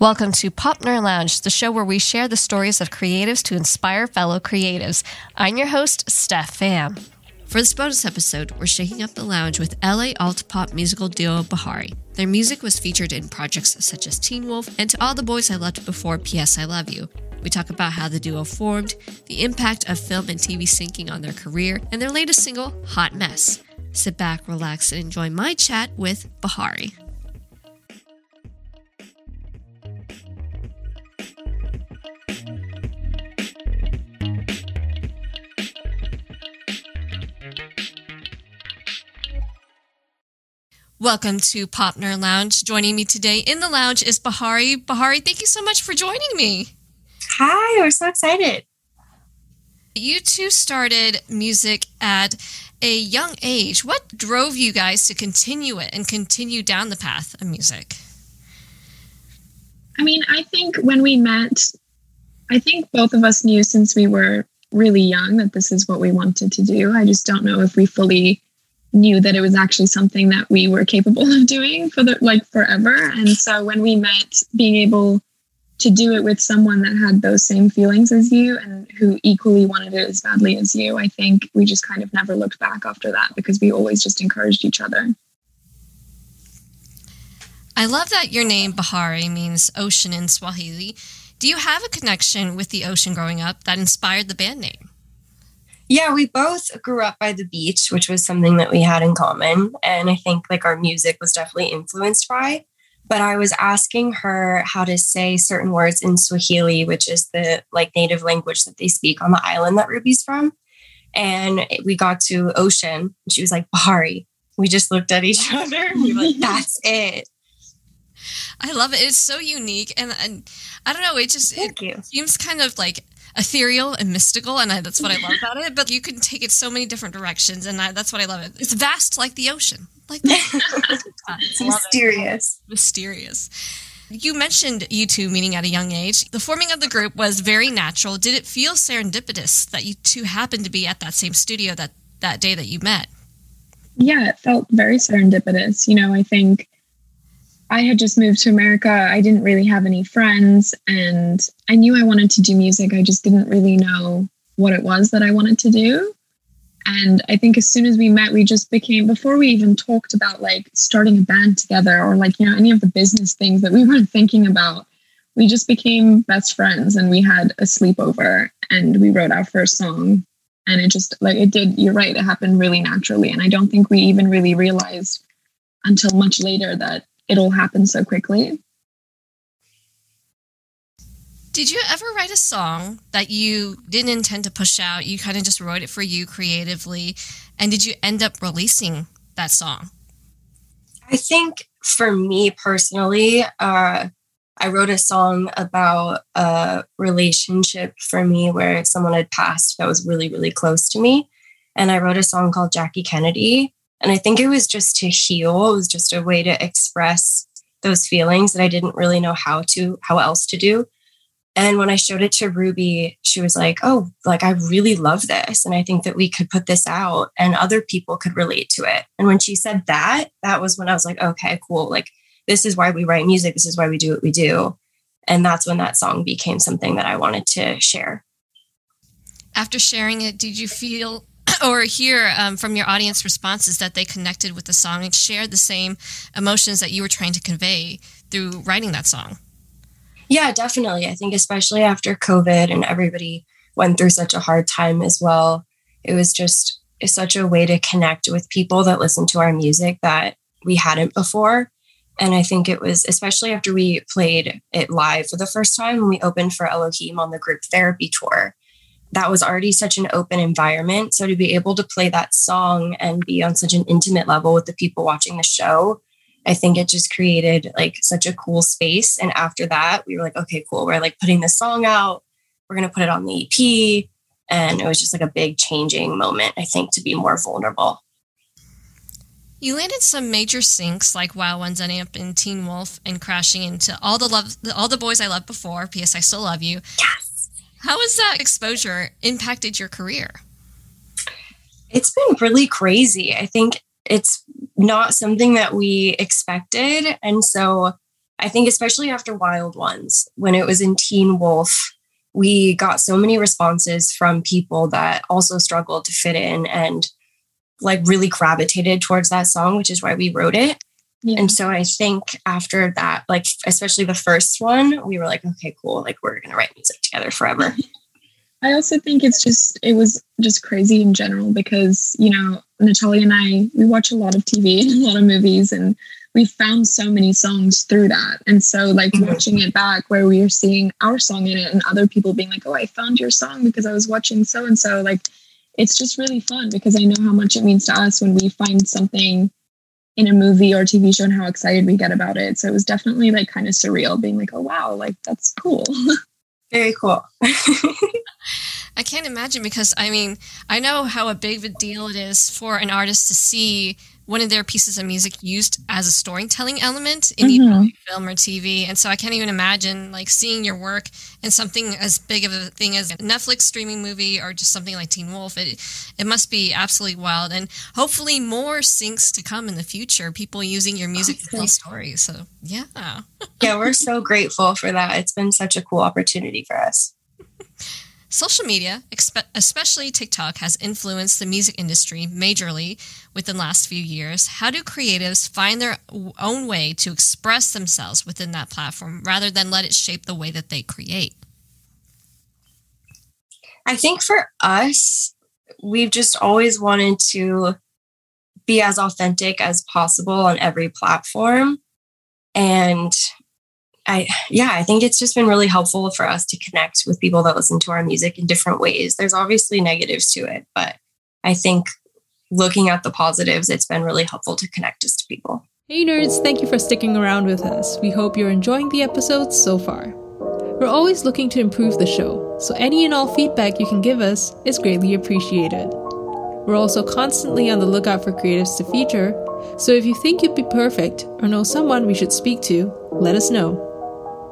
Welcome to Pop Nerd Lounge, the show where we share the stories of creatives to inspire fellow creatives. I'm your host, Steph Pham. For this bonus episode, we're shaking up the lounge with LA alt pop musical duo Bahari. Their music was featured in projects such as Teen Wolf and To All the Boys I Loved Before P.S. I Love You. We talk about how the duo formed, the impact of film and TV syncing on their career, and their latest single, Hot Mess. Sit back, relax, and enjoy my chat with Bahari. Welcome to Pop Nerd Lounge. Joining me today in the lounge is Bahari. Bahari, thank you so much for joining me. Hi, we're so excited. You two started music at a young age. What drove you guys to continue it and continue down the path of music? I mean, I think when we met, I think both of us knew since we were really young that this is what we wanted to do. I just don't know if we fully knew that it was actually something that we were capable of doing for the like forever. And so when we met being able to do it with someone that had those same feelings as you and who equally wanted it as badly as you i think we just kind of never looked back after that because we always just encouraged each other. I love that your name bahari means ocean in swahili. Do you have a connection with the ocean growing up that inspired the band name yeah, we both grew up by the beach, which was something that we had in common. And I think like our music was definitely influenced by. But I was asking her how to say certain words in Swahili, which is the like native language that they speak on the island that Ruby's from. And we got to ocean. And she was like, Bahari. We just looked at each other and we were like, that's it. I love it. It's so unique. And, and I don't know, it just Thank it you. seems kind of like ethereal and mystical, and I, that's what I love about it. But you can take it so many different directions, and I, that's what I love it. It's vast like the ocean, like it's mysterious. It. Mysterious. You mentioned you two meeting at a young age. The forming of the group was very natural. Did it feel serendipitous that you two happened to be at that same studio that that day that you met? Yeah, it felt very serendipitous. You know, I think I had just moved to America. I didn't really have any friends and I knew I wanted to do music. I just didn't really know what it was that I wanted to do. And I think as soon as we met, we just became, before we even talked about like starting a band together or like, you know, any of the business things that we were thinking about, we just became best friends and we had a sleepover and we wrote our first song. And it just like it did, you're right, it happened really naturally. And I don't think we even really realized until much later that it all happened so quickly. Did you ever write a song that you didn't intend to push out? You kind of just wrote it for you creatively. And did you end up releasing that song? I think for me personally, uh, I wrote a song about a relationship for me where someone had passed that was really, really close to me. And I wrote a song called Jackie Kennedy. And I think it was just to heal. It was just a way to express those feelings that I didn't really know how to, how else to do. And when I showed it to Ruby, she was like, Oh, like I really love this. And I think that we could put this out and other people could relate to it. And when she said that, that was when I was like, Okay, cool. Like this is why we write music. This is why we do what we do. And that's when that song became something that I wanted to share. After sharing it, did you feel or hear um, from your audience responses that they connected with the song and shared the same emotions that you were trying to convey through writing that song? Yeah, definitely. I think, especially after COVID and everybody went through such a hard time as well, it was just such a way to connect with people that listen to our music that we hadn't before. And I think it was, especially after we played it live for the first time when we opened for Elohim on the group therapy tour that was already such an open environment. So to be able to play that song and be on such an intimate level with the people watching the show, I think it just created like such a cool space. And after that, we were like, okay, cool. We're like putting this song out. We're going to put it on the EP. And it was just like a big changing moment, I think, to be more vulnerable. You landed some major syncs like Wild Ones ending up in Teen Wolf and crashing into all the love, all the boys I loved before. P.S. I still love you. Yes how has that exposure impacted your career? It's been really crazy. I think it's not something that we expected. And so I think, especially after Wild Ones, when it was in Teen Wolf, we got so many responses from people that also struggled to fit in and like really gravitated towards that song, which is why we wrote it. Yeah. And so I think after that, like especially the first one, we were like, okay, cool, like we're gonna write music together forever. I also think it's just it was just crazy in general because you know Natalia and I we watch a lot of TV and a lot of movies and we found so many songs through that and so like mm-hmm. watching it back where we are seeing our song in it and other people being like oh I found your song because I was watching so and so like it's just really fun because I know how much it means to us when we find something in a movie or TV show and how excited we get about it. So it was definitely like kind of surreal being like, oh wow, like that's cool. Very cool. I can't imagine because I mean, I know how a big of a deal it is for an artist to see one of their pieces of music used as a storytelling element in mm-hmm. either film or TV. And so I can't even imagine like seeing your work in something as big of a thing as a Netflix streaming movie or just something like Teen Wolf. It it must be absolutely wild. And hopefully more syncs to come in the future, people using your music to tell stories. So yeah. yeah, we're so grateful for that. It's been such a cool opportunity for us. Social media, especially TikTok, has influenced the music industry majorly within the last few years. How do creatives find their own way to express themselves within that platform rather than let it shape the way that they create? I think for us, we've just always wanted to be as authentic as possible on every platform. And I yeah, I think it's just been really helpful for us to connect with people that listen to our music in different ways. There's obviously negatives to it, but I think looking at the positives, it's been really helpful to connect us to people. Hey nerds, thank you for sticking around with us. We hope you're enjoying the episodes so far. We're always looking to improve the show, so any and all feedback you can give us is greatly appreciated. We're also constantly on the lookout for creatives to feature, so if you think you'd be perfect or know someone we should speak to, let us know.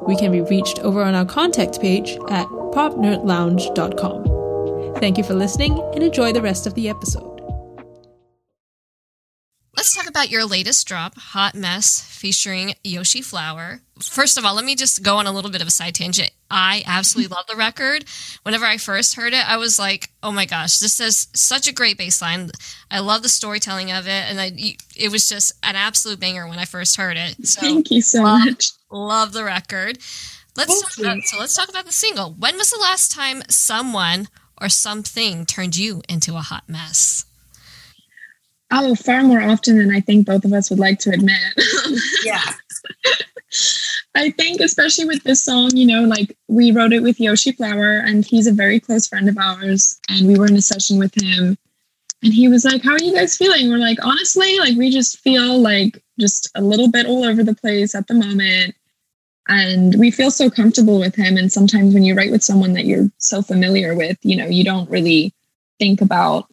We can be reached over on our contact page at popnerdlounge.com. Thank you for listening and enjoy the rest of the episode. Let's talk about your latest drop, Hot Mess, featuring Yoshi Flower. First of all, let me just go on a little bit of a side tangent. I absolutely love the record. Whenever I first heard it, I was like, "Oh my gosh, this is such a great bass line." I love the storytelling of it, and I, it was just an absolute banger when I first heard it. So, Thank you so love, much. Love the record. Let's talk about, so let's talk about the single. When was the last time someone or something turned you into a hot mess? Oh, far more often than I think both of us would like to admit. yeah. I think, especially with this song, you know, like we wrote it with Yoshi Flower, and he's a very close friend of ours. And we were in a session with him, and he was like, How are you guys feeling? We're like, Honestly, like we just feel like just a little bit all over the place at the moment. And we feel so comfortable with him. And sometimes when you write with someone that you're so familiar with, you know, you don't really think about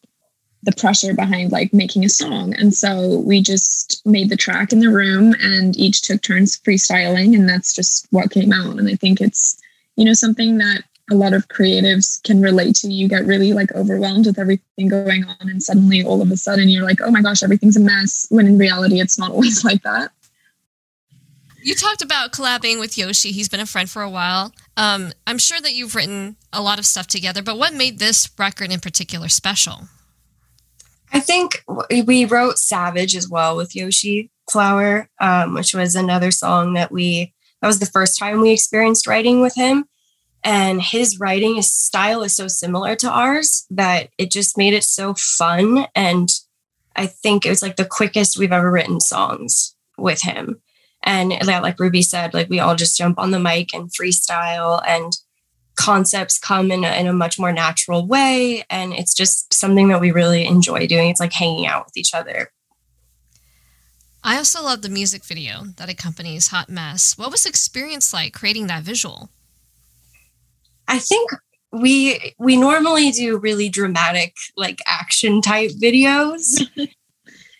the pressure behind like making a song. And so we just made the track in the room and each took turns freestyling and that's just what came out. And I think it's, you know, something that a lot of creatives can relate to. You get really like overwhelmed with everything going on and suddenly all of a sudden you're like, oh my gosh, everything's a mess. When in reality it's not always like that. You talked about collabing with Yoshi. He's been a friend for a while. Um, I'm sure that you've written a lot of stuff together, but what made this record in particular special? I think we wrote Savage as well with Yoshi Flower, um, which was another song that we, that was the first time we experienced writing with him. And his writing, his style is so similar to ours that it just made it so fun. And I think it was like the quickest we've ever written songs with him. And like Ruby said, like we all just jump on the mic and freestyle and concepts come in a, in a much more natural way. And it's just something that we really enjoy doing. It's like hanging out with each other. I also love the music video that accompanies Hot Mess. What was the experience like creating that visual? I think we we normally do really dramatic like action type videos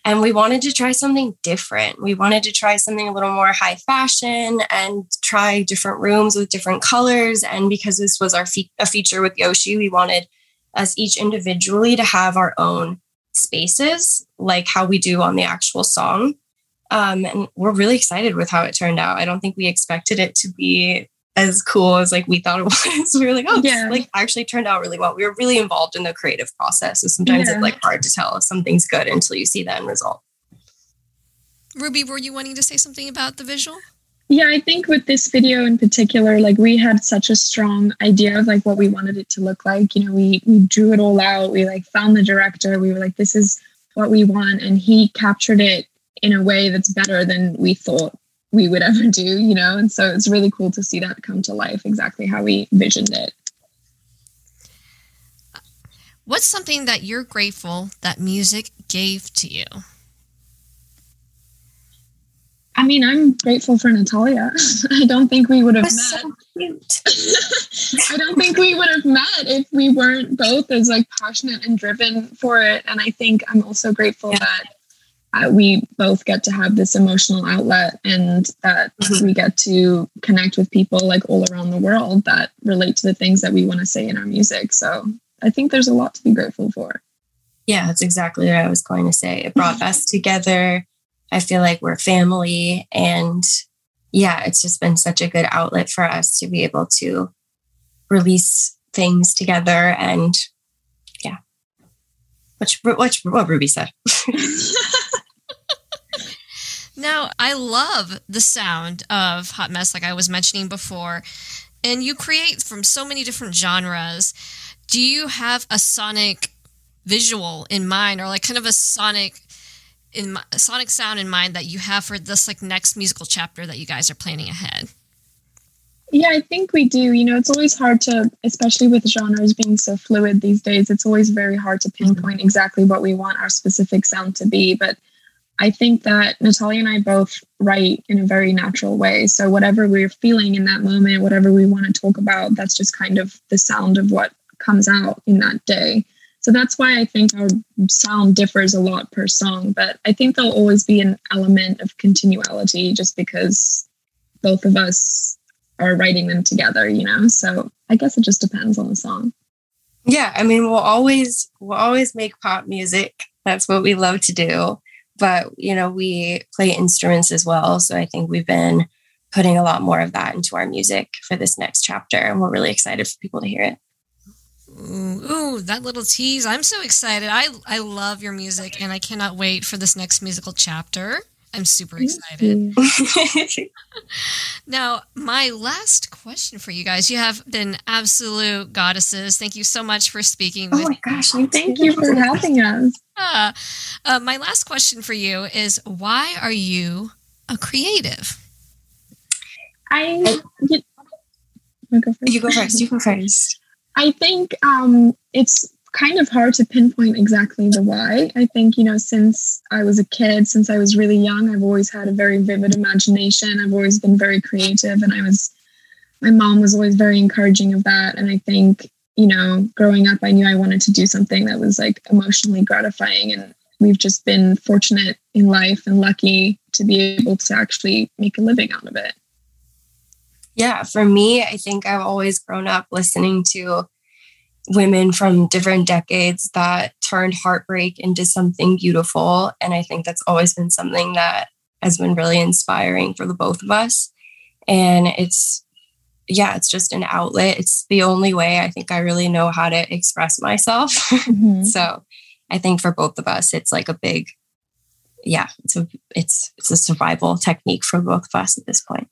and we wanted to try something different. We wanted to try something a little more high fashion and try different rooms with different colors. And because this was our fe- a feature with Yoshi, we wanted us each individually to have our own spaces, like how we do on the actual song. Um, and we're really excited with how it turned out. I don't think we expected it to be as cool as like we thought it was. we were like, oh, yeah, like actually turned out really well. We were really involved in the creative process. So sometimes yeah. it's like hard to tell if something's good until you see the end result. Ruby, were you wanting to say something about the visual? Yeah, I think with this video in particular, like we had such a strong idea of like what we wanted it to look like. You know, we we drew it all out. We like found the director. We were like, this is what we want, and he captured it in a way that's better than we thought we would ever do. You know, and so it's really cool to see that come to life exactly how we visioned it. What's something that you're grateful that music gave to you? I mean, I'm grateful for Natalia. I don't think we would have met. So I don't think we would have met if we weren't both as like passionate and driven for it. And I think I'm also grateful yeah. that uh, we both get to have this emotional outlet and that mm-hmm. we get to connect with people like all around the world that relate to the things that we want to say in our music. So I think there's a lot to be grateful for. Yeah, that's exactly what I was going to say. It brought us together I feel like we're family. And yeah, it's just been such a good outlet for us to be able to release things together. And yeah, which, which what Ruby said. now, I love the sound of Hot Mess, like I was mentioning before. And you create from so many different genres. Do you have a sonic visual in mind or like kind of a sonic in a sonic sound in mind that you have for this like next musical chapter that you guys are planning ahead? Yeah, I think we do. You know, it's always hard to, especially with genres being so fluid these days, it's always very hard to pinpoint mm-hmm. exactly what we want our specific sound to be. But I think that Natalia and I both write in a very natural way. So whatever we're feeling in that moment, whatever we want to talk about, that's just kind of the sound of what comes out in that day. So that's why I think our sound differs a lot per song, but I think there'll always be an element of continuality just because both of us are writing them together, you know? So I guess it just depends on the song. Yeah, I mean, we'll always we'll always make pop music. That's what we love to do. But, you know, we play instruments as well, so I think we've been putting a lot more of that into our music for this next chapter and we're really excited for people to hear it. Ooh, ooh, that little tease. I'm so excited. I I love your music and I cannot wait for this next musical chapter. I'm super excited. now, my last question for you guys. You have been absolute goddesses. Thank you so much for speaking oh my gosh, thank you for having us. Uh, uh, my last question for you is why are you a creative? I you, go first. You go first. You go first. I think um, it's kind of hard to pinpoint exactly the why. I think, you know, since I was a kid, since I was really young, I've always had a very vivid imagination. I've always been very creative. And I was, my mom was always very encouraging of that. And I think, you know, growing up, I knew I wanted to do something that was like emotionally gratifying. And we've just been fortunate in life and lucky to be able to actually make a living out of it. Yeah, for me, I think I've always grown up listening to women from different decades that turned heartbreak into something beautiful. And I think that's always been something that has been really inspiring for the both of us. And it's, yeah, it's just an outlet. It's the only way I think I really know how to express myself. Mm-hmm. so I think for both of us, it's like a big, yeah, it's a it's it's a survival technique for both of us at this point.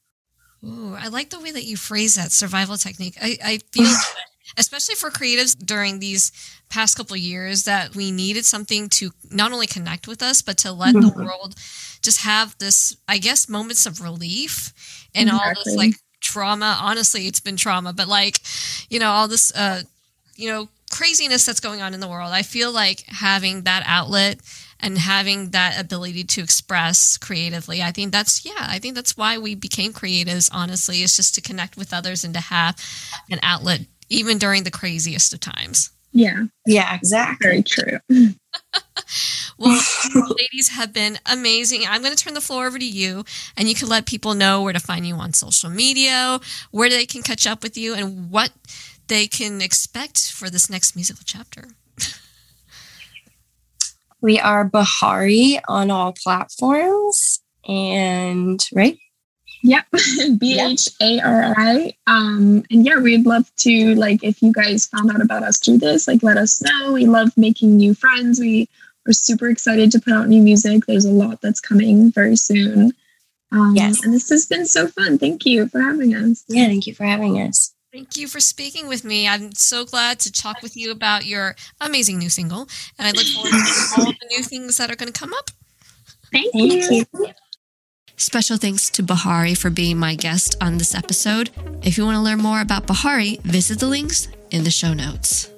Ooh, I like the way that you phrase that survival technique. I, I feel, especially for creatives during these past couple years, that we needed something to not only connect with us, but to let mm-hmm. the world just have this, I guess, moments of relief and exactly. all this like trauma. Honestly, it's been trauma, but like, you know, all this, uh, you know, craziness that's going on in the world. I feel like having that outlet and having that ability to express creatively. I think that's, yeah, I think that's why we became creatives, honestly, is just to connect with others and to have an outlet even during the craziest of times. Yeah. Yeah, exactly. Very true. well, ladies have been amazing. I'm going to turn the floor over to you, and you can let people know where to find you on social media, where they can catch up with you, and what they can expect for this next musical chapter. We are Bahari on all platforms. and right? Yep, B H A R I. Um, and yeah, we'd love to like if you guys found out about us through this, like let us know. We love making new friends. We are super excited to put out new music. There's a lot that's coming very soon. Um, Yes. And this has been so fun. Thank you for having us. Yeah, thank you for having us. Thank you for speaking with me. I'm so glad to talk with you about your amazing new single, and I look forward to all the new things that are going to come up. Thank, Thank you. you. Special thanks to Bahari for being my guest on this episode. If you want to learn more about Bahari, visit the links in the show notes.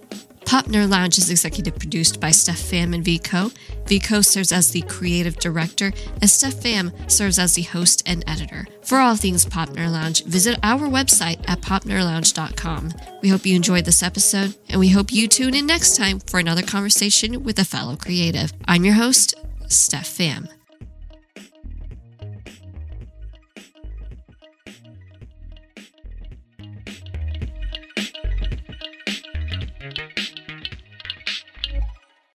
Pop Nerd Lounge is executive produced by Steph Pham and Vico. Vico serves as the creative director, and Steph Pham serves as the host and editor. For all things Pop Nerd Lounge, visit our website at popnerdlounge.com. We hope you enjoyed this episode, and we hope you tune in next time for another conversation with a fellow creative. I'm your host, Steph Pham.